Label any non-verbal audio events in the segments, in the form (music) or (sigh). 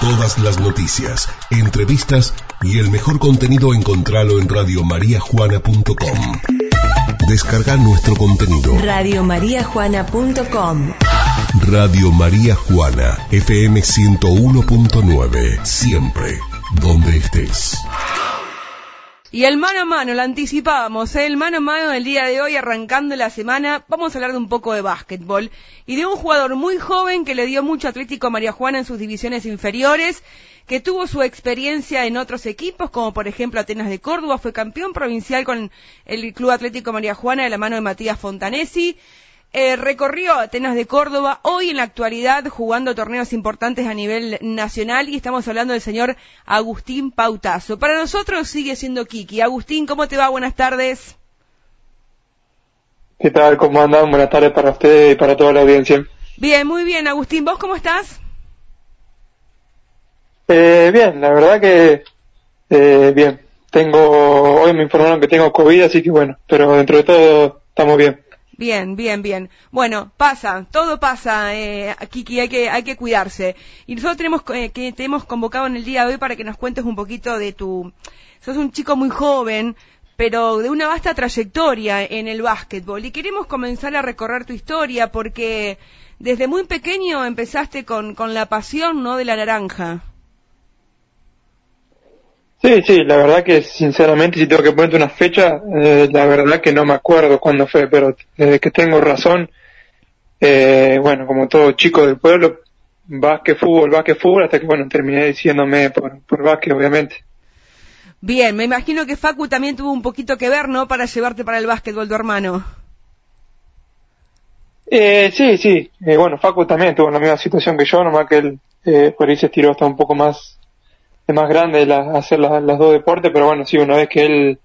Todas las noticias, entrevistas y el mejor contenido encontralo en radiomariajuana.com. Descarga nuestro contenido. Radiomariajuana.com Radio María Juana, FM 101.9. Siempre, donde estés. Y el mano a mano, lo anticipábamos, ¿eh? el mano a mano del día de hoy, arrancando la semana, vamos a hablar de un poco de básquetbol y de un jugador muy joven que le dio mucho Atlético María Juana en sus divisiones inferiores, que tuvo su experiencia en otros equipos, como por ejemplo Atenas de Córdoba, fue campeón provincial con el Club Atlético María Juana de la mano de Matías Fontanesi, eh, recorrió Atenas de Córdoba, hoy en la actualidad jugando torneos importantes a nivel nacional y estamos hablando del señor Agustín Pautazo. Para nosotros sigue siendo Kiki. Agustín, ¿cómo te va? Buenas tardes. ¿Qué tal? ¿Cómo andan? Buenas tardes para usted y para toda la audiencia. Bien, muy bien. Agustín, ¿vos cómo estás? Eh, bien, la verdad que eh, bien. Tengo, hoy me informaron que tengo COVID, así que bueno, pero dentro de todo estamos bien. Bien, bien, bien. Bueno, pasa, todo pasa, eh, Kiki, hay que, hay que cuidarse. Y nosotros tenemos, eh, que te hemos convocado en el día de hoy para que nos cuentes un poquito de tu, sos un chico muy joven, pero de una vasta trayectoria en el básquetbol. Y queremos comenzar a recorrer tu historia porque desde muy pequeño empezaste con, con la pasión, ¿no? De la naranja. Sí, sí, la verdad que sinceramente si tengo que ponerte una fecha, eh, la verdad que no me acuerdo cuándo fue, pero desde que tengo razón, eh, bueno, como todo chico del pueblo, básquet, fútbol, básquet, fútbol, hasta que bueno, terminé diciéndome por, por básquet, obviamente. Bien, me imagino que Facu también tuvo un poquito que ver, ¿no? Para llevarte para el básquetbol, tu hermano. Eh, sí, sí, eh, bueno, Facu también tuvo la misma situación que yo, nomás que él eh, por ahí se estiró hasta un poco más es más grande la, hacer las, las dos deportes, pero bueno, sí, una vez que él,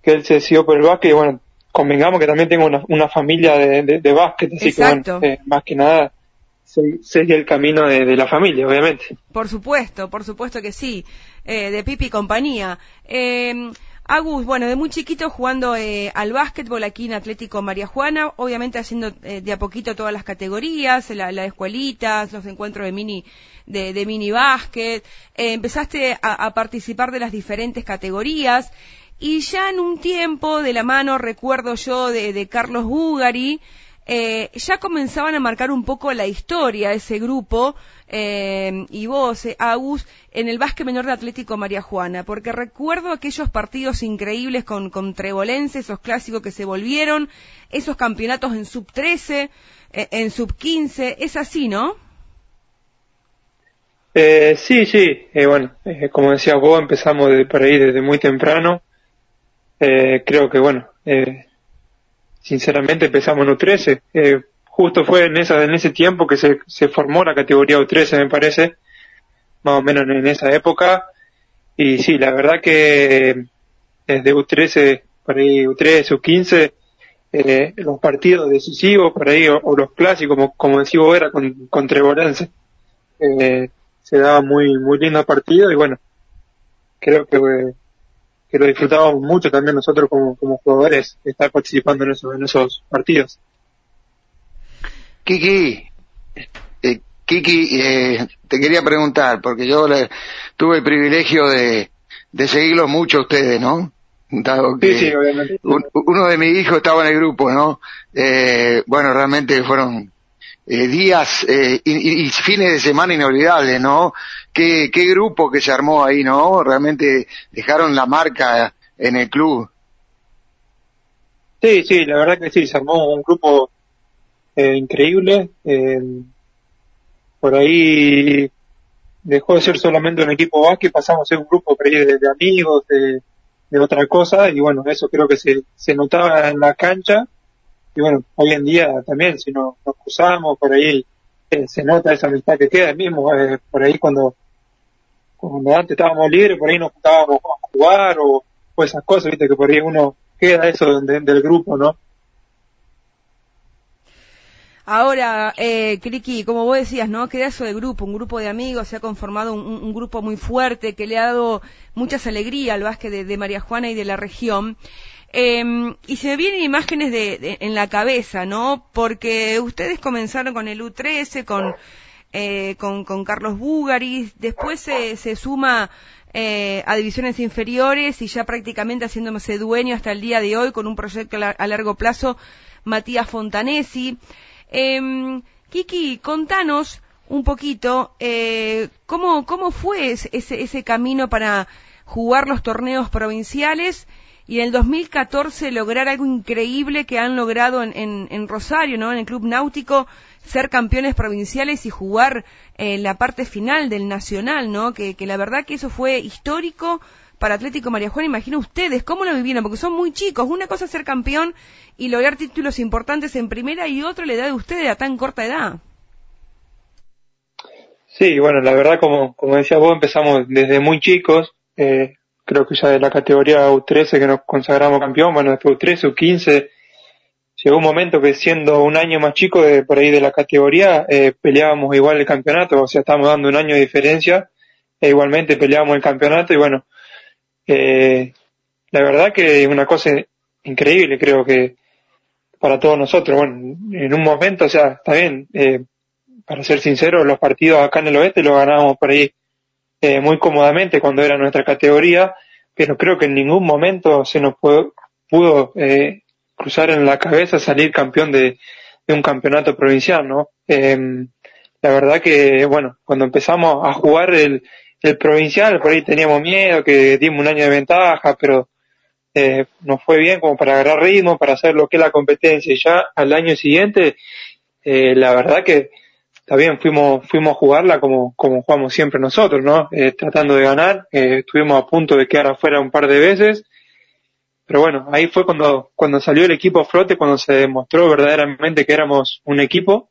que él se decidió por el básquet, bueno, convengamos que también tengo una, una familia de, de, de básquet, así Exacto. que bueno, eh, más que nada seguir el camino de, de, la familia, obviamente. Por supuesto, por supuesto que sí, eh, de Pipi y compañía. Eh, Agus, bueno, de muy chiquito jugando eh, al básquetbol aquí en Atlético María Juana, obviamente haciendo eh, de a poquito todas las categorías, la, la escuelitas, los encuentros de mini de, mini básquet, eh, empezaste a, a, participar de las diferentes categorías y ya en un tiempo de la mano, recuerdo yo, de, de Carlos Bugari, eh, ya comenzaban a marcar un poco la historia ese grupo eh, y vos, eh, Agus, en el básquet menor de Atlético María Juana, porque recuerdo aquellos partidos increíbles con, con Trebolense, esos clásicos que se volvieron, esos campeonatos en sub 13, eh, en sub 15, es así, ¿no? Eh, sí, sí, bueno, como decía vos, empezamos de, por ahí desde muy temprano. Creo que, bueno, eh, sinceramente empezamos en U13. Eh, justo fue en, esa, en ese tiempo que se, se formó la categoría U13, me parece, más o menos en esa época. Y sí, la verdad que desde U13, por ahí U13, U15, eh, los partidos decisivos, por ahí, o, los clásicos, como, como decía era con, con Trebolense. Eh, se daba muy muy lindo partido y bueno creo que que lo disfrutábamos mucho también nosotros como, como jugadores estar participando en esos en esos partidos. Kiki eh, Kiki eh, te quería preguntar porque yo le, tuve el privilegio de de seguirlos mucho a ustedes no Dado que sí, sí, obviamente. Un, uno de mis hijos estaba en el grupo no eh, bueno realmente fueron eh, días eh, y, y, fines de semana inolvidables, ¿no? Qué, qué grupo que se armó ahí, ¿no? Realmente dejaron la marca en el club. Sí, sí, la verdad que sí, se armó un grupo eh, increíble. por ahí dejó de ser solamente un equipo básquet, pasamos a ser un grupo de, de amigos, de, de, otra cosa, y bueno, eso creo que se, se notaba en la cancha y bueno, hoy en día también, si nos, nos cruzamos por ahí, eh, se nota esa amistad que queda mismo, eh, por ahí cuando, cuando antes estábamos libres, por ahí nos juntábamos a jugar o, o esas cosas, viste, que por ahí uno queda eso de, del grupo, ¿no? Ahora, eh, Kriki, como vos decías, ¿no? Queda eso de grupo, un grupo de amigos, se ha conformado un, grupo muy fuerte que le ha dado muchas alegrías al básquet de María Juana y de la región. Eh, y se me vienen imágenes de, en la cabeza, ¿no? Porque ustedes comenzaron con el U13, con eh, con, Carlos Bugaris, después se, se suma eh, a divisiones inferiores y ya prácticamente haciéndose dueño hasta el día de hoy con un proyecto a, largo plazo, Matías Fontanesi. Eh, Kiki, contanos un poquito eh, cómo, cómo fue ese, ese camino para jugar los torneos provinciales y en el 2014 lograr algo increíble que han logrado en, en, Rosario, ¿no? En el Club Náutico, ser campeones provinciales y jugar en la parte final del Nacional, ¿no? Que, la verdad que eso fue histórico para Atlético María Juana. Imagino ustedes cómo lo vivieron, porque son muy chicos. Una cosa es ser campeón y lograr títulos importantes en primera y otra la edad de ustedes a tan corta edad. Sí, bueno, la verdad, como, como decía vos, empezamos desde muy chicos. Eh, creo que ya de la categoría U13 que nos consagramos campeón, bueno, después U13, U15, llegó un momento que siendo un año más chico de por ahí de la categoría, eh, peleábamos igual el campeonato, o sea, estábamos dando un año de diferencia, e igualmente peleábamos el campeonato y bueno, eh, la verdad que es una cosa increíble, creo que para todos nosotros, bueno, en un momento, o sea, está bien, eh, para ser sincero, los partidos acá en el oeste los ganábamos por ahí eh, muy cómodamente cuando era nuestra categoría, pero creo que en ningún momento se nos pudo, pudo eh, cruzar en la cabeza salir campeón de, un campeonato provincial, ¿no? Eh, la verdad que, bueno, cuando empezamos a jugar el, el provincial, por ahí teníamos miedo, que dimos un año de ventaja, pero eh, nos fue bien como para agarrar ritmo, para hacer lo que es la competencia. Y ya al año siguiente, eh, la verdad que está bien, fuimos, fuimos a jugarla como, como jugamos siempre nosotros, ¿no? Eh, tratando de ganar, eh, estuvimos a punto de quedar afuera un par de veces, pero bueno, ahí fue cuando, cuando salió el equipo flote, cuando se demostró verdaderamente que éramos un equipo,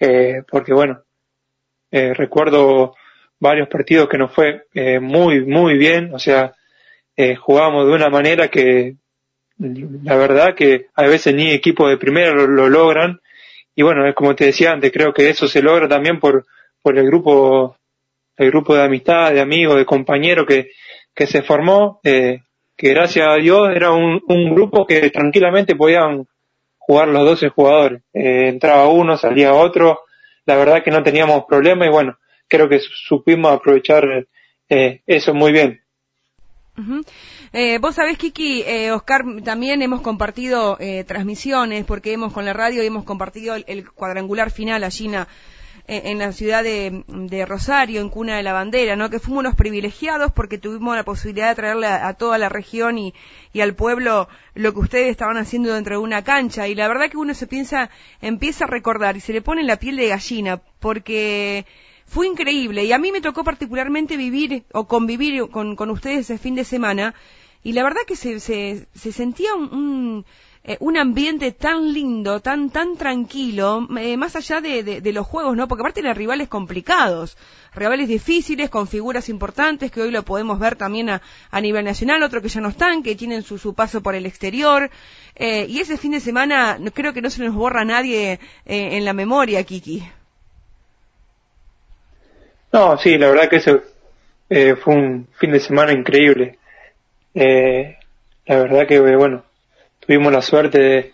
eh, porque bueno, recuerdo varios partidos que nos fue muy, muy bien, o sea, jugábamos de una manera que la verdad que a veces ni equipos de primera lo logran, y bueno, es como te decía antes, creo que eso se logra también por, por el grupo, el grupo de amistad, de amigos, de compañeros que, que se formó, eh, que gracias a Dios era un, un grupo que tranquilamente podían jugar los 12 jugadores. Eh, entraba uno, salía otro, la verdad que no teníamos problema y bueno, creo que supimos aprovechar eh, eso muy bien. Eh, vos sabés, Kiki, eh, Oscar, también hemos compartido eh, transmisiones, porque hemos con la radio hemos compartido el, cuadrangular final allí en en la ciudad de, Rosario, en Cuna de la Bandera, ¿no? Que fuimos unos privilegiados porque tuvimos la posibilidad de traerle a, toda la región y, y, al pueblo lo que ustedes estaban haciendo dentro de una cancha. Y la verdad que uno se piensa, empieza a recordar y se le pone la piel de gallina, porque fue increíble y a mí me tocó particularmente vivir o convivir con, con ustedes ese fin de semana y la verdad que se, se, se sentía un, un, eh, ambiente tan lindo, tan tan tranquilo, eh, más allá de, de, de, los juegos, ¿no? Porque aparte eran rivales complicados, rivales difíciles, con figuras importantes, que hoy lo podemos ver también a, a nivel nacional, otro que ya no están, que tienen su, su paso por el exterior, eh, y ese fin de semana creo que no se nos borra nadie en la memoria, Kiki. No, sí, la verdad que ese eh, fue un fin de semana increíble. Eh, la verdad que, bueno, tuvimos la suerte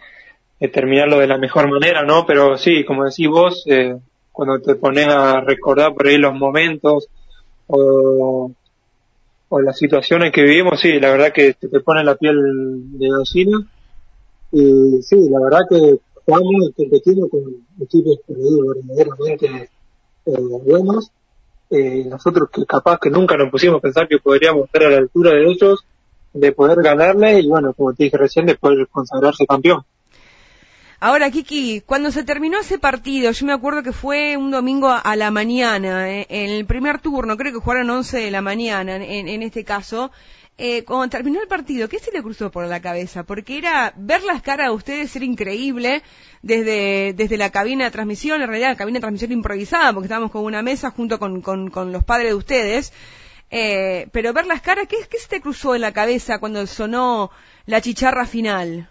de, terminarlo de la mejor manera, ¿no? Pero sí, como decís vos, eh, cuando te pones a recordar por ahí los momentos o, las situaciones que vivimos, sí, la verdad que te, te pone la piel de docina. Y sí, la verdad que jugamos competiendo con equipos verdaderamente eh, buenos eh, nosotros que capaz que nunca nos pusimos a pensar que podríamos estar a la altura de ellos, de poder ganarle y bueno, como te dije recién, de poder consagrarse campeón. Ahora, Kiki, cuando se terminó ese partido, yo me acuerdo que fue un domingo a la mañana, eh, en el primer turno, creo que jugaron 11 de la mañana en, en este caso, eh, cuando terminó el partido, ¿qué se le cruzó por la cabeza? Porque era ver las caras de ustedes era increíble desde, desde la cabina de transmisión, en realidad la cabina de transmisión improvisada, porque estábamos con una mesa junto con, con, los padres de ustedes. Eh, pero ver las caras, ¿qué, ¿qué se te cruzó en la cabeza cuando sonó la chicharra final?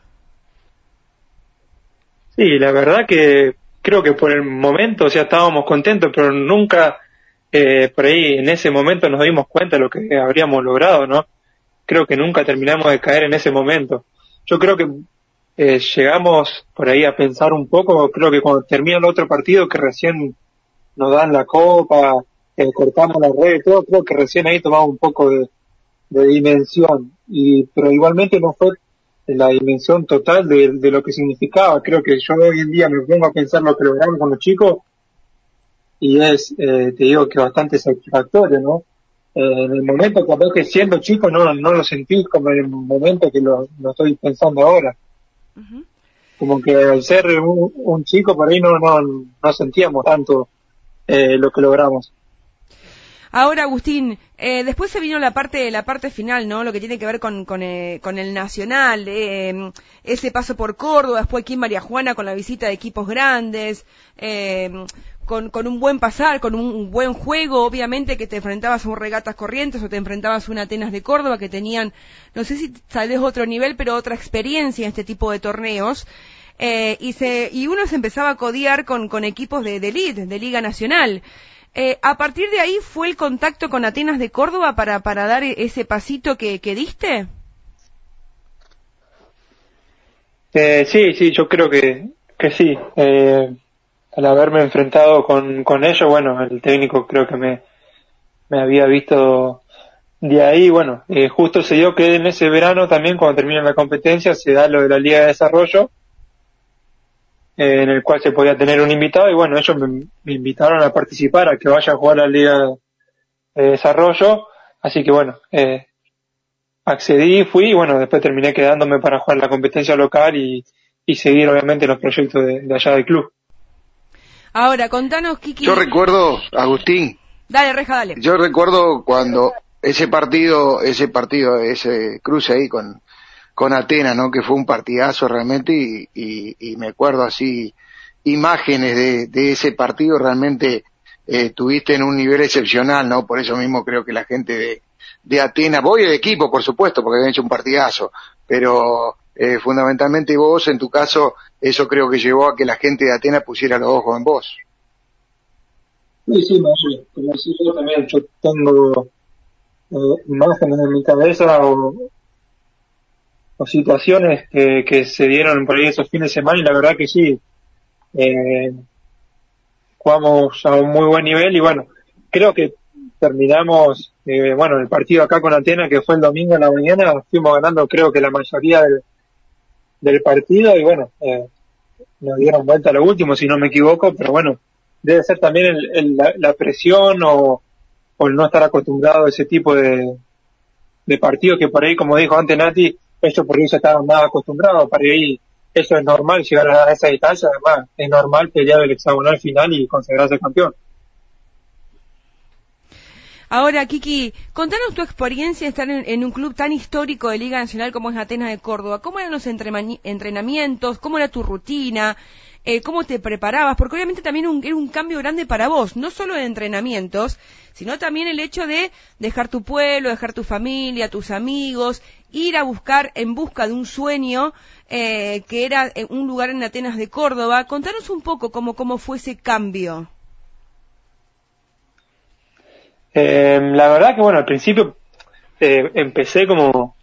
Sí, la verdad que creo que por el momento, o sea, estábamos contentos, pero nunca eh, por ahí en ese momento nos dimos cuenta de lo que habríamos logrado, ¿no? Creo que nunca terminamos de caer en ese momento. Yo creo que eh, llegamos por ahí a pensar un poco, creo que cuando termina el otro partido, que recién nos dan la copa, eh, cortamos la red, todo, creo que recién ahí tomamos un poco de, dimensión, y pero igualmente no fue la dimensión total de, de, lo que significaba. Creo que yo hoy en día me pongo a pensar lo que logramos con los chicos y es, eh, te digo que bastante satisfactorio, ¿no? Eh, en el momento capaz que siendo chico no, no lo sentí como en el momento que lo, lo estoy pensando ahora. Como que al ser un, chico por ahí no, no, no sentíamos tanto eh, lo que logramos. Ahora, Agustín, eh, después se vino la parte, la parte final, ¿no? Lo que tiene que ver con, con, eh, con el Nacional, eh, ese paso por Córdoba, después aquí en María Juana con la visita de equipos grandes, eh, con, con, un buen pasar, con un buen juego, obviamente que te enfrentabas a un Regatas Corrientes o te enfrentabas a un Atenas de Córdoba que tenían, no sé si tal otro nivel, pero otra experiencia en este tipo de torneos. Eh, y, se, y uno se empezaba a codiar con, con equipos de, de de Liga Nacional. Eh, a partir de ahí fue el contacto con Atenas de Córdoba para, para dar ese pasito que, que diste. Eh, sí, sí, yo creo que, que sí. Eh, al haberme enfrentado con, con ellos, bueno, el técnico creo que me, me había visto de ahí, bueno, eh, justo se dio que en ese verano también, cuando termina la competencia, se da lo de la Liga de Desarrollo en el cual se podía tener un invitado y bueno, ellos me, invitaron a participar, a que vaya a jugar a la Liga de Desarrollo, así que bueno, eh, accedí, fui y bueno, después terminé quedándome para jugar la competencia local y, y seguir obviamente los proyectos de, allá del club. Ahora, contanos, Kiki. Yo recuerdo, Agustín. Dale, Reja, dale. Yo recuerdo cuando ese partido, ese partido, ese cruce ahí con, con Atenas, ¿no? Que fue un partidazo realmente y, y, me acuerdo así imágenes de, de ese partido realmente eh, tuviste en un nivel excepcional, ¿no? Por eso mismo creo que la gente de, de Atenas, voy el equipo, por supuesto, porque habían hecho un partidazo, pero eh, fundamentalmente vos, en tu caso, eso creo que llevó a que la gente de Atenas pusiera los ojos en vos. Sí, sí, como yo también, yo tengo eh, imágenes en mi cabeza o, situaciones que, que se dieron por ahí esos fines de semana y la verdad que sí, eh, jugamos a un muy buen nivel y bueno, creo que terminamos, eh, bueno, el partido acá con Atena que fue el domingo en la mañana, fuimos ganando creo que la mayoría del, del partido y bueno, eh, nos dieron vuelta a lo último si no me equivoco, pero bueno, debe ser también el, la, presión o, o el no estar acostumbrado a ese tipo de, de partido que por ahí, como dijo antes Nati, eso porque ellos estaban más acostumbrados, para ahí eso es normal llegar a esa distancia, además es normal pelear el hexagonal final y consagrarse campeón. Ahora, Kiki, contanos tu experiencia de estar en, un club tan histórico de Liga Nacional como es Atenas de Córdoba. ¿Cómo eran los entrenamientos? ¿Cómo era tu rutina? Eh, ¿Cómo te preparabas? Porque obviamente también era un cambio grande para vos, no solo de entrenamientos, sino también el hecho de dejar tu pueblo, dejar tu familia, tus amigos, ir a buscar en busca de un sueño eh, que era eh, un lugar en Atenas de Córdoba. Contanos un poco cómo, cómo fue ese cambio. Eh, la verdad que bueno, al principio empecé como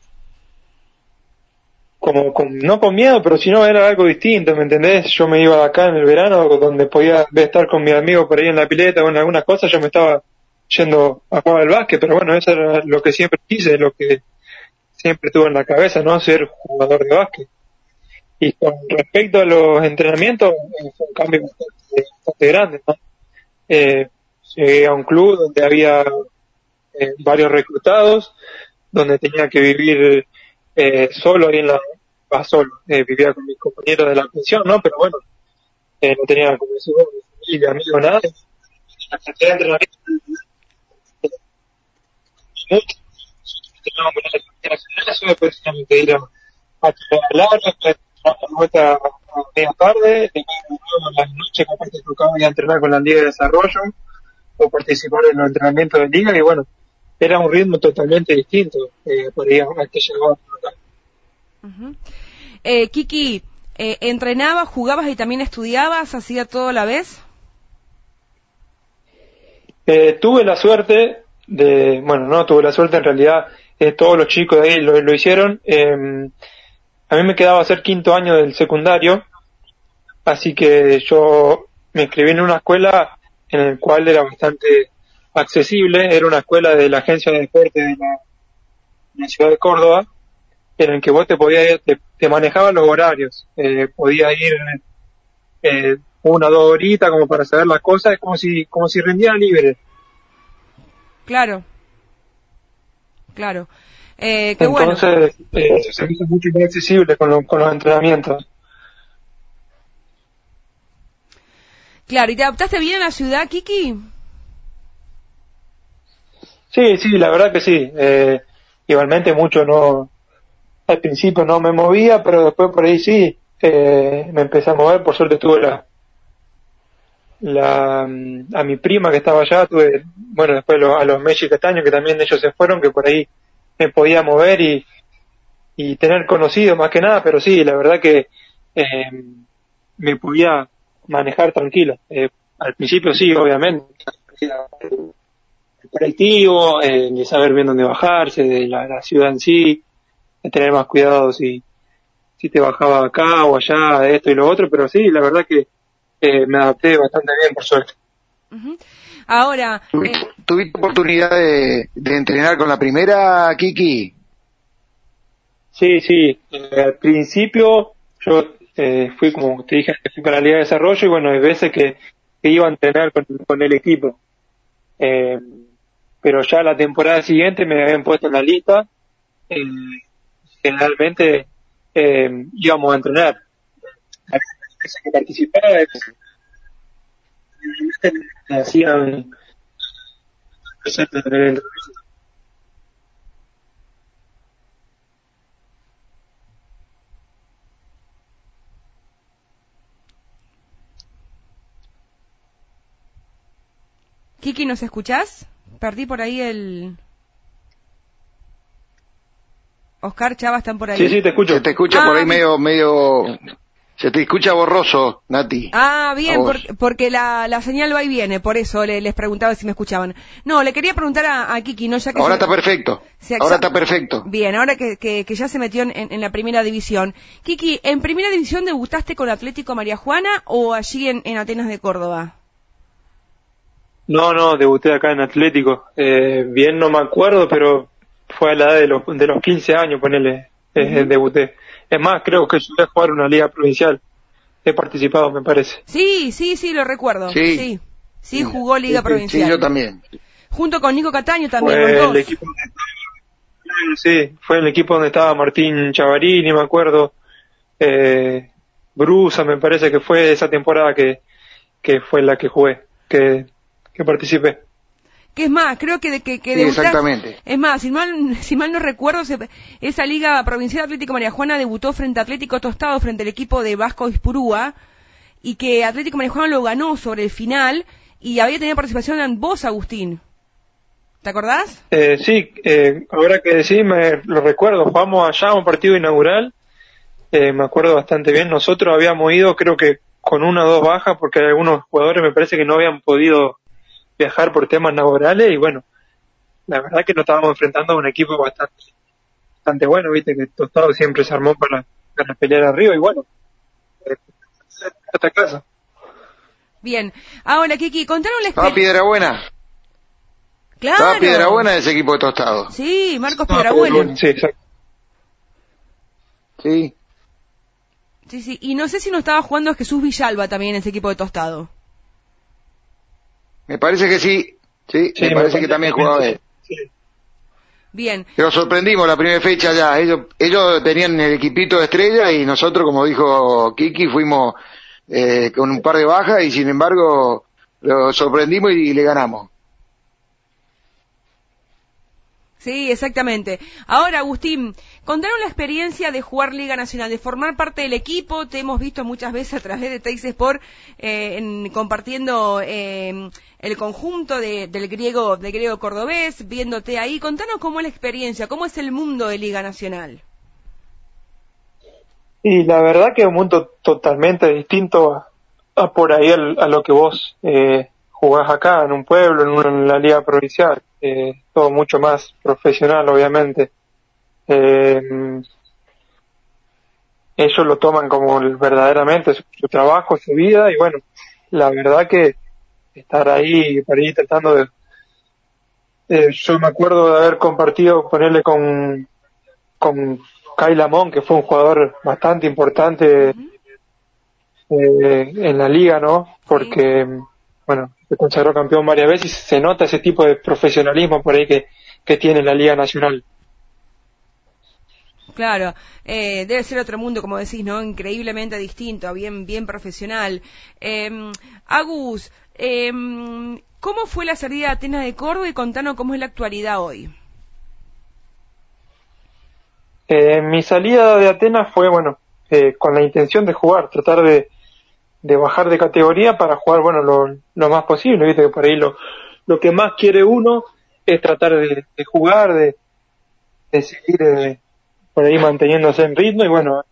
como no con miedo, pero si no era algo distinto, ¿me entendés? Yo me iba acá en el verano donde podía estar con mis amigos por ahí en la pileta o en algunas cosas, yo me estaba yendo a jugar al básquet, pero bueno, eso era lo que siempre quise, lo que siempre tuve en la cabeza, ¿no? Ser jugador de básquet. Y con respecto a los entrenamientos, eh, fue un cambio bastante, grande, ¿no? Eh, llegué a un club donde había eh, varios reclutados, donde tenía que vivir eh, solo ahí en la, va solo, eh, vivía con mis compañeros de la pensión, ¿no? Pero bueno, eh, no tenía como familia, amigos, nada. De entrenamiento a la tocaba entrenar con la Liga de Desarrollo o participar en los entrenamientos de Liga y bueno, era un ritmo totalmente distinto eh, por ahí al que llegaba acá. Uh eh, Kiki, eh, ¿entrenabas, jugabas y también estudiabas? ¿Hacía todo a la vez? Eh, tuve la suerte de, bueno, no tuve la suerte, en realidad eh, todos los chicos de ahí lo, lo hicieron. Eh, a mí me quedaba hacer quinto año del secundario, así que yo me inscribí en una escuela en el cual era bastante accesible, era una escuela de la agencia de deporte de la, ciudad de Córdoba, en el que vos te podías, te, te manejaban los horarios, eh, podías ir eh, una o dos horitas como para saber las cosas, como si, como si rendían libre. Claro, claro. Eh, qué Entonces, eh, se hizo mucho más accesible con, con los entrenamientos. Claro, ¿y te adaptaste bien a la ciudad, Kiki? Sí, sí, la verdad que sí. Eh, igualmente mucho no, al principio no me movía, pero después por ahí sí, eh, me empecé a mover, por suerte tuve la, la, mm, a mi prima que estaba allá, tuve, bueno, después a los Messi Castaño, que también ellos se fueron, que por ahí me podía mover y, y tener conocido más que nada, pero sí, la verdad que eh, me podía manejar tranquilo. Eh, al principio sí, obviamente, el colectivo, eh, de saber bien dónde bajarse, de la, ciudad en sí, de tener más cuidado si, si te bajaba acá o allá, de esto y lo otro, pero sí, la verdad que eh, me adapté bastante bien, por suerte. Ahora... ¿Tuviste, oportunidad de, de, entrenar con la primera, Kiki? Sí, sí. al principio yo eh, fui, como te dije, fui para la Liga de Desarrollo y bueno, hay veces que, iba a entrenar con, el equipo. Eh, pero ya la temporada siguiente me habían puesto en la lista. Eh, generalmente eh, íbamos a entrenar. Participaba, hacían Kiki, ¿nos escuchás? Perdí por ahí el... Oscar, Chava, ¿están por ahí? Sí, sí, te escucho. Se te escucha por ahí ah, medio, medio... Se te escucha borroso, Nati. Ah, bien, porque la, la, señal va y viene, por eso les preguntaba si me escuchaban. No, le quería preguntar a, Kiki, ¿no? Ya que ahora está perfecto. ahora está perfecto. Bien, ahora que, que, ya se metió en, en, la primera división. Kiki, ¿en primera división debutaste con Atlético María Juana o allí en, en Atenas de Córdoba? No, no, debuté acá en Atlético. Eh, bien no me acuerdo, pero fue a la edad de los, de los 15 años, ponele, eh, debuté. Es más, creo que yo a jugar una liga provincial. He participado, me parece. Sí, sí, sí, lo recuerdo. Sí, sí, jugó liga provincial. Sí, yo también. Junto con Nico Cataño también. Fue el equipo sí, fue el equipo donde estaba Martín Chavarini, me acuerdo. Eh, Brusa, me parece que fue esa temporada que, que fue la que jugué. Que que participé. Que es más, creo que, que, que exactamente. Es más, si mal, si mal no recuerdo, esa Liga Provincial Atlético María Juana debutó frente a Atlético Tostado, frente al equipo de Vasco Ispurúa, y que Atlético María Juana lo ganó sobre el final, y había tenido participación en vos, Agustín. ¿Te acordás? Eh, sí, eh, ahora que decís, me lo recuerdo. Jugamos allá un partido inaugural, eh, me acuerdo bastante bien. Nosotros habíamos ido, creo que con una o dos bajas, porque algunos jugadores me parece que no habían podido viajar por temas laborales y bueno, la verdad que nos estábamos enfrentando a un equipo bastante, bastante bueno, viste que Tostado siempre se armó para, para pelear arriba y bueno, hasta casa. Bien, ahora Kiki, contanos la experiencia. Piedra Buena. Claro. Piedra Buena ese equipo de Tostado. Sí, Marcos Piedra Buena. Sí, exacto. Sí. Sí, sí. Y no sé si no estaba jugando Jesús Villalba también en ese equipo de Tostado. Me parece que sí, sí, me, parece que también jugaba él. Bien. Pero sorprendimos la primera fecha ya. Ellos, ellos tenían el equipito de estrella y nosotros, como dijo Kiki, fuimos eh, con un par de bajas y sin embargo lo sorprendimos y le ganamos. Sí, exactamente. Ahora, Agustín, contanos la experiencia de jugar Liga Nacional, de formar parte del equipo. Te hemos visto muchas veces a través de Tex Sport eh, compartiendo eh, el conjunto del griego del griego cordobés, viéndote ahí. Contanos cómo es la experiencia, cómo es el mundo de Liga Nacional. Y la verdad que es un mundo totalmente distinto a, por ahí a, lo que vos eh, jugás acá, en un pueblo, en, en la liga provincial eh, todo mucho más profesional, obviamente. Eh, ellos lo toman como verdaderamente su, trabajo, su vida, y bueno, la verdad que estar ahí, para ir tratando de... Eh, yo me acuerdo de haber compartido, ponerle con, con Kai Lamont, que fue un jugador bastante importante eh, en la liga, ¿no? Porque, bueno, se consagró campeón varias veces y se nota ese tipo de profesionalismo por ahí que, que tiene la Liga Nacional. Claro, eh, debe ser otro mundo, como decís, ¿no? Increíblemente distinto, bien, bien profesional. Eh, Agus, eh, ¿cómo fue la salida de Atenas de Córdoba y contanos cómo es la actualidad hoy? Eh, mi salida de Atenas fue, bueno, eh, con la intención de jugar, tratar de, bajar de categoría para jugar, bueno, lo, lo más posible, viste que por ahí lo, que más quiere uno es tratar de, de jugar, de, de seguir eh, por ahí manteniéndose en ritmo y bueno,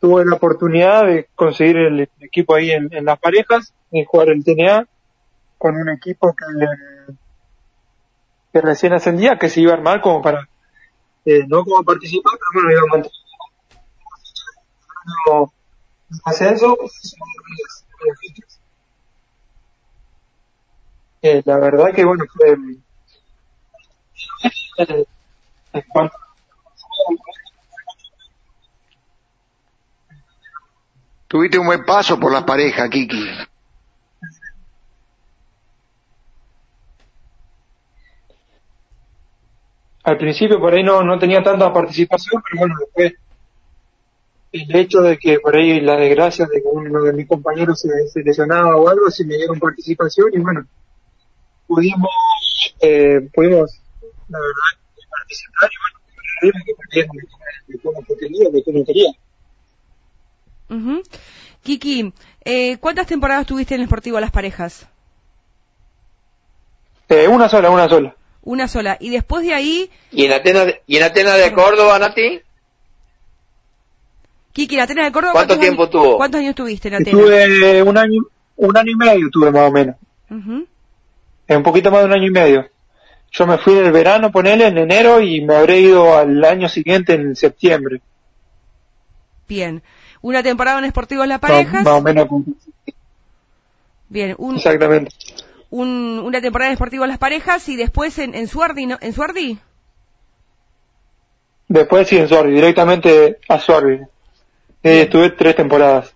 tuve la oportunidad de conseguir el equipo ahí en, las parejas y jugar el TNA con un equipo que, que recién ascendía, que se iba a armar como para, eh, no como participar, pero bueno, iba a mantener no, ascenso. Eh, la verdad que bueno, fue, eh, en Tuviste un buen paso por la pareja, Kiki. al principio por ahí no, no tenía tanta participación, pero bueno, después el hecho de que por ahí la desgracia de que uno de mis compañeros se, se lesionaba o algo, sí me dieron participación y bueno, pudimos, eh, pudimos, la verdad, participar y bueno, que perdieron de cómo quería, de cómo quería. Ujú. Kiki, eh, ¿cuántas temporadas tuviste en el Sportivo Las Parejas? Eh, una sola, una sola. Una sola. Y después de ahí, ¿Y en Atenas de, y en Atenas de Córdoba, Nati? Kiki, en Atenas de Córdoba. ¿Cuánto ¿cuántos tiempo años- tuvo? ¿Cuántos años tuviste en Atenas? Estuve un año, un año y medio tuve más o menos. Eh, un poquito más de un año y medio. Yo me fui del verano, ponele, en enero y me habré ido al año siguiente en septiembre. Bien. Una temporada en Sportivo Las Parejas. más o menos. Bien. Un, Exactamente. un- una temporada en Sportivo Las Parejas y después en, en Suardi, ¿no? ¿En Suardi? Después sí, en Suardi, directamente a Suardi. Eh, estuve tres temporadas.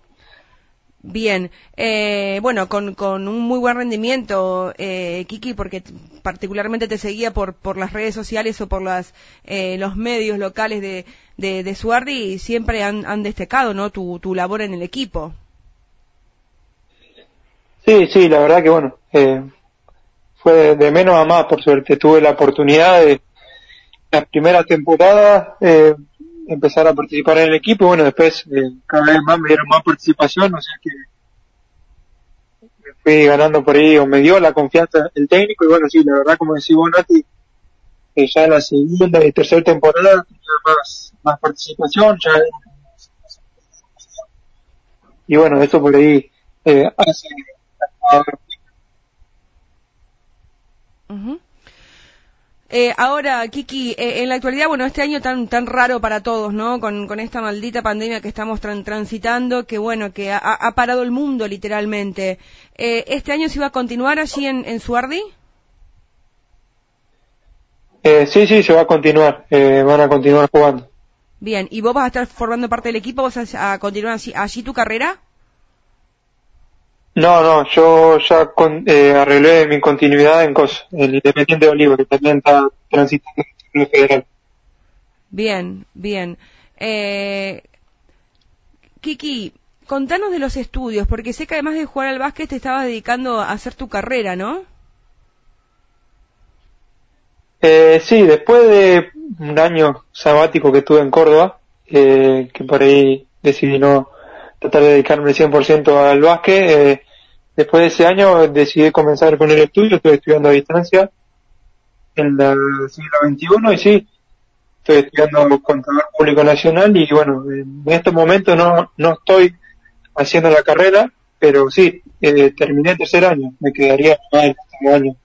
Bien, eh, bueno, con, con un muy buen rendimiento, eh, Kiki, porque particularmente te seguía por, por las redes sociales o por las, eh, los medios locales de, de, de Suardi y siempre han, han destacado, ¿no? Tu, tu labor en el equipo. Sí, sí, la verdad que bueno, eh, fue de, de menos a más, por suerte. Tuve la oportunidad de, la primera temporada, eh, empezar a participar en el equipo bueno, después eh, cada vez más me dieron más participación, o sea que me fui ganando por ahí o me dio la confianza el técnico y bueno, sí, la verdad como decís vos, Nati, ya en la segunda y tercera temporada tenía más, más participación, ya y bueno, eso por ahí eh, hace Ujú. Eh, ahora, Kiki, eh, en la actualidad, bueno, este año tan tan raro para todos, ¿no? Con, con esta maldita pandemia que estamos tran- transitando, que bueno, que ha, ha parado el mundo literalmente. Eh, ¿Este año se va a continuar allí en, en Suardi? Eh, sí, sí, se va a continuar, eh, van a continuar jugando. Bien, ¿y vos vas a estar formando parte del equipo? ¿Vas a, a continuar allí, allí tu carrera? No, no, yo ya con, eh, arreglé mi continuidad en COS, el Independiente de Olivo, que también está transitando en el federal. Bien, bien. Eh, Kiki, contanos de los estudios, porque sé que además de jugar al básquet te estabas dedicando a hacer tu carrera, ¿no? Eh, sí, después de un año sabático que estuve en Córdoba, eh, que por ahí decidí no tratar de dedicarme 100% al básquet, eh, después de ese año decidí comenzar con el estudio, estoy estudiando a distancia en el siglo XXI y sí, estoy estudiando contador público nacional y bueno, en estos momentos no, no estoy haciendo la carrera, pero sí, eh, terminé el tercer año, me quedaría más el último año.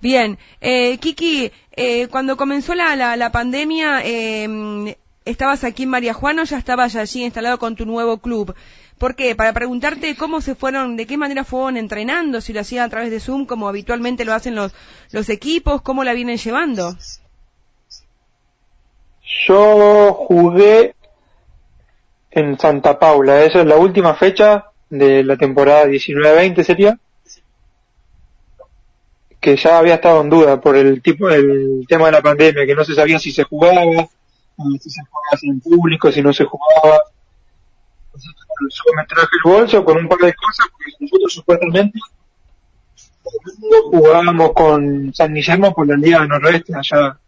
Bien, eh, Kiki, eh, cuando comenzó la, la, la pandemia, eh, ¿estabas aquí en María Juana o ya estabas allí instalado con tu nuevo club? ¿Por qué? Para preguntarte cómo se fueron, de qué manera fueron entrenando, si lo hacían a través de Zoom, como habitualmente lo hacen los, los equipos, cómo la vienen llevando. Yo jugué en Santa Paula, esa es la última fecha de la temporada 19-20 sería, que ya había estado en duda por el tipo, el tema de la pandemia, que no se sabía si se jugaba, si se jugaba en público, si no se jugaba. yo me traje el bolso con un par de cosas, porque nosotros supuestamente jugábamos con San Guillermo por la Liga Noroeste allá,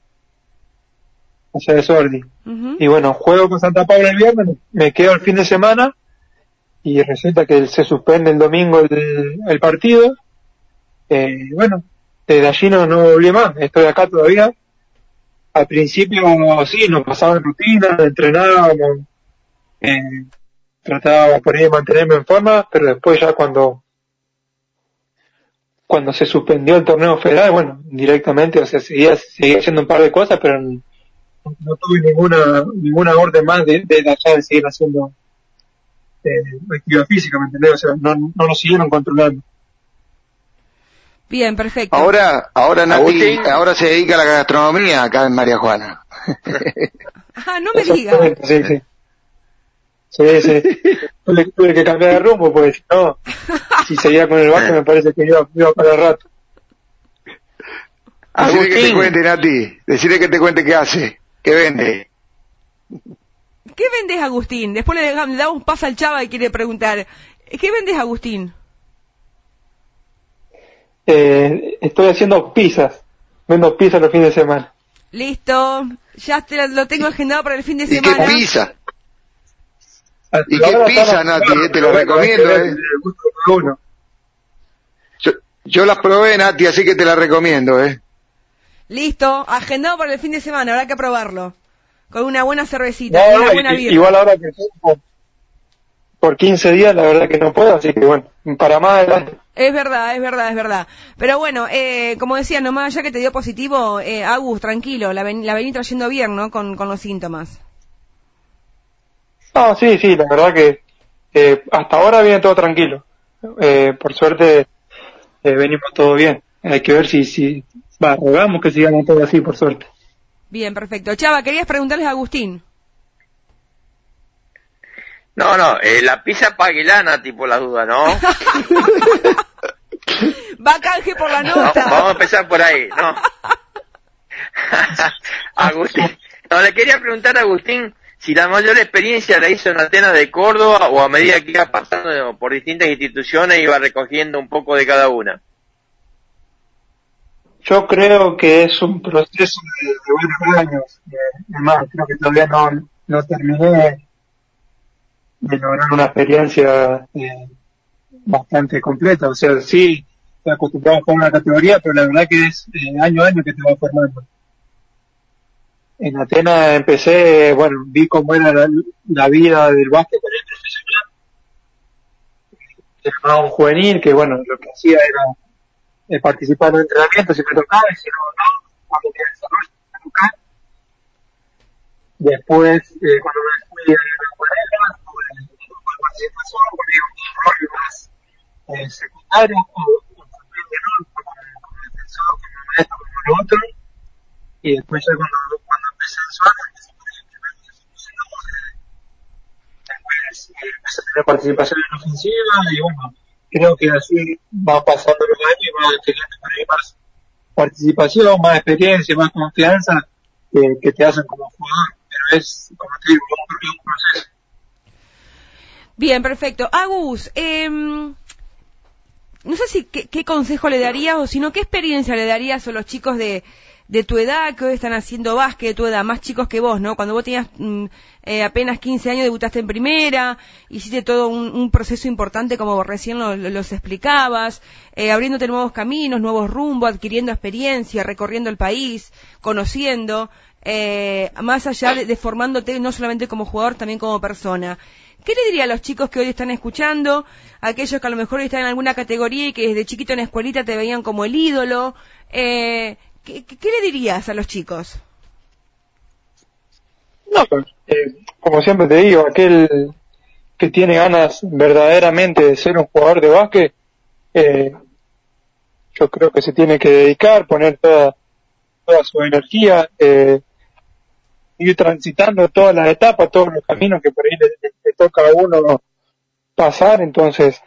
allá de Sordi. Ujú. Y bueno, juego con Santa Paula el viernes, me quedo el fin de semana y resulta que se suspende el domingo el, el partido. Eh, bueno, desde allí no, no volví más, estoy acá todavía. Al principio sí, nos pasaban rutinas, entrenábamos, eh, trataba por ahí de mantenerme en forma, pero después ya cuando cuando se suspendió el torneo federal, bueno, directamente, o sea, seguía, seguía haciendo un par de cosas, pero no, tuve ninguna ninguna orden más de, de allá de seguir haciendo eh, actividad física, ¿me entendés? O sea, no, no lo siguieron controlando. Bien, perfecto. Ahora, ahora Nati, ahora se dedica a la gastronomía acá en María Juana. (laughs) Ah, no me diga. Exactamente, Sí, sí. Sí, sí. Tuve, tuve que cambiar de rumbo, porque si no, si seguía con el básquet me parece que iba, iba para el rato. Decirle que te cuente, Nati. Decirle que te cuente qué hace, qué vende. ¿Qué vendes, Agustín? Después le, le damos paso al chava y quiere preguntar. ¿Qué vendes, Agustín? Eh, estoy haciendo pizzas. Vendo pizzas los fines de semana. Listo. Ya te lo- tengo agendado para el fin de ¿Y qué semana. pizza? Hasta ¿Y qué pizza, Nati, eh? Te lo recomiendo, eh. Yo, yo las probé, Nati, así que te las recomiendo, ¿eh? Listo. Agendado para el fin de semana. Habrá que probarlo. Con una buena cervecita. No, y una buena birra. igual ahora que por, por 15 días, la verdad que no puedo, así que bueno, para más adelante. Es verdad, es verdad, es verdad. Pero bueno, eh, como decía, nomás ya que te dio positivo, eh, Agus, tranquilo, la, ven- la vení trayendo bien, ¿no? Con, con los síntomas. No, sí, sí, la verdad que eh, hasta ahora viene todo tranquilo. Eh, por suerte eh, venimos todo bien. Hay que ver si, si, va, rogamos que sigamos todo así, por suerte. Bien, perfecto. Chava, querías preguntarles a Agustín. No, no, eh, la pizza paguilana, tipo la duda, ¿no? (laughs) Va canje por la No, nota. vamos a empezar por ahí, ¿no? (laughs) Agustín, no, le quería preguntar a Agustín si la mayor experiencia la hizo en Atenas de Córdoba o a medida que iba pasando por distintas instituciones iba recogiendo un poco de cada una. Yo creo que es un proceso de, de varios años. Eh, Además, creo que todavía no, no terminé de lograr una experiencia eh, bastante completa. O sea, sí, estoy acostumbrado a jugar una categoría, pero la verdad que es eh, año a año que te va formando. En Atenas empecé, bueno, vi cómo era la, la vida del básquet para el profesional. Dejaba un juvenil que, bueno, lo que hacía era eh, participar en los entrenamientos si me tocaba, y si no, no, cuando tenía desarrollo, me tocaba. Después, eh, cuando me fui a la acuarela, tuve de participación, con un rol más eh, secundario, o Y después ya cuando, cuando empecé empecé por el eh, después eh, empecé a tener participación en la ofensiva, y bueno, creo que así van pasando los años y van teniendo por más participación, más experiencia, más confianza que, te hacen como jugador. Pero es, como te digo, un, proceso. Bien, perfecto. Agus, em, no sé si qué, qué consejo le darías o sino qué experiencia le darías a los chicos de, de tu edad que hoy están haciendo básquet, de tu edad, más chicos que vos, ¿no? Cuando vos tenías mm, eh, apenas 15 años debutaste en primera, hiciste todo un, un proceso importante como recién lo- lo- los explicabas, eh, abriéndote nuevos caminos, nuevos rumbos, adquiriendo experiencia, recorriendo el país, conociendo, eh, más allá de, formándote no solamente como jugador, también como persona. ¿Qué le diría a los chicos que hoy están escuchando, aquellos que a lo mejor están en alguna categoría y que desde chiquito en la escuelita te veían como el ídolo? Eh, ¿qué, le dirías a los chicos? No, pues, eh, como siempre te digo, aquel que tiene ganas verdaderamente de ser un jugador de básquet, eh, yo creo que se tiene que dedicar, poner toda, toda su energía, eh, ir transitando todas las etapas, todos los caminos que por ahí le, toca a uno pasar, entonces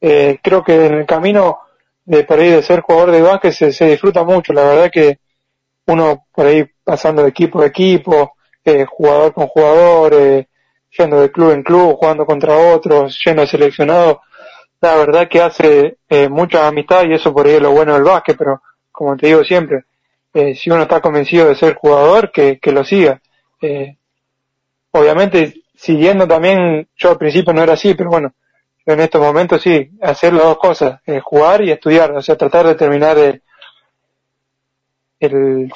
eh, creo que en el camino de por ahí de ser jugador de básquet se, se disfruta mucho, la verdad que uno por ahí pasando de equipo a equipo, eh, jugador con jugador, eh, yendo de club en club, jugando contra otros, yendo seleccionado, la verdad que hace eh, mucha amistad y eso por ahí es lo bueno del básquet, pero como te digo siempre, eh, si uno está convencido de ser jugador, que, que lo siga. Eh, obviamente, siguiendo también, yo al principio no era así, pero bueno, en estos momentos sí, hacer las dos cosas, eh, jugar y estudiar, o sea, tratar de terminar el,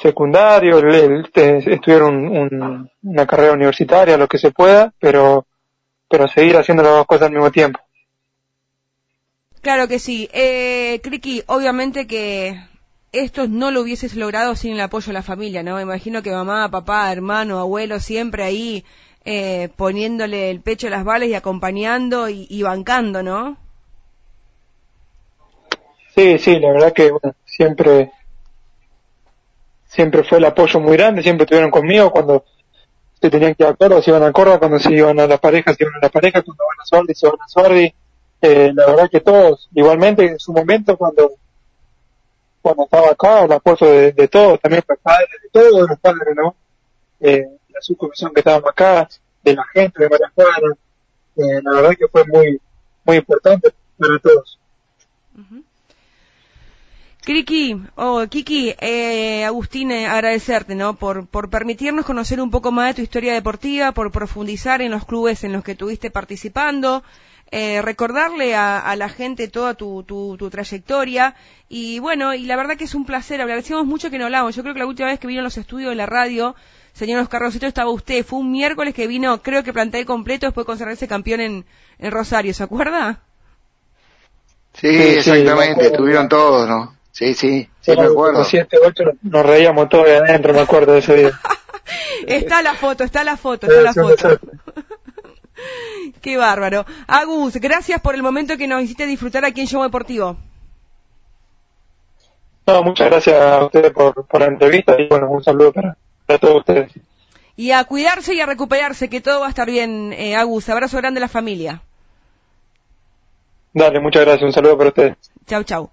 secundario, el, estudiar un, una carrera universitaria, lo que se pueda, pero, pero seguir haciendo las dos cosas al mismo tiempo. Claro que sí. Eh, obviamente que esto no lo hubieses logrado sin el apoyo de la familia, ¿no? Me imagino que mamá, papá, hermano, abuelo, siempre ahí eh, poniéndole el pecho a las balas y acompañando y, bancando, ¿no? Sí, sí, la verdad que bueno, siempre siempre fue el apoyo muy grande, siempre estuvieron conmigo cuando se tenían que ir a Córdoba, se iban a Córdoba, cuando se iban a las parejas, se iban a las parejas, cuando van a Sordi, se van a Sordi, eh, la verdad que todos, igualmente en su momento cuando cuando estaba acá, el apoyo de, de todos, también fue padres, de todos los padres, ¿no? Eh, la subcomisión que estábamos acá, de la gente de Juana, eh, la verdad que fue muy, muy importante para todos. Kiki, oh, Kiki, eh, Agustín, eh, agradecerte, ¿no? Por, por permitirnos conocer un poco más de tu historia deportiva, por profundizar en los clubes en los que estuviste participando, eh, recordarle a, la gente toda tu, tu, trayectoria. Y bueno, y la verdad que es un placer, agradecemos mucho que no hablamos, yo creo que la última vez que vino a los estudios de la radio, señor Oscar Rosito, estaba usted, fue un miércoles que vino, creo que plantel completo después de consagrarse campeón en, en Rosario, ¿se acuerda? Sí, exactamente, estuvieron todos, ¿no? Sí, sí, sí me acuerdo. Siete, ocho, nos reíamos todos de adentro, me acuerdo de ese día. (laughs) está la foto, está la foto, está la foto. (laughs) Qué bárbaro. Agus, gracias por el momento que nos hiciste disfrutar aquí en Show Deportivo. No, muchas gracias a ustedes por, por la entrevista y bueno, un saludo para, para todos ustedes. Y a cuidarse y a recuperarse, que todo va a estar bien, eh, Agus. Abrazo grande a la familia. Dale, muchas gracias. Un saludo para ustedes. Chau, chau.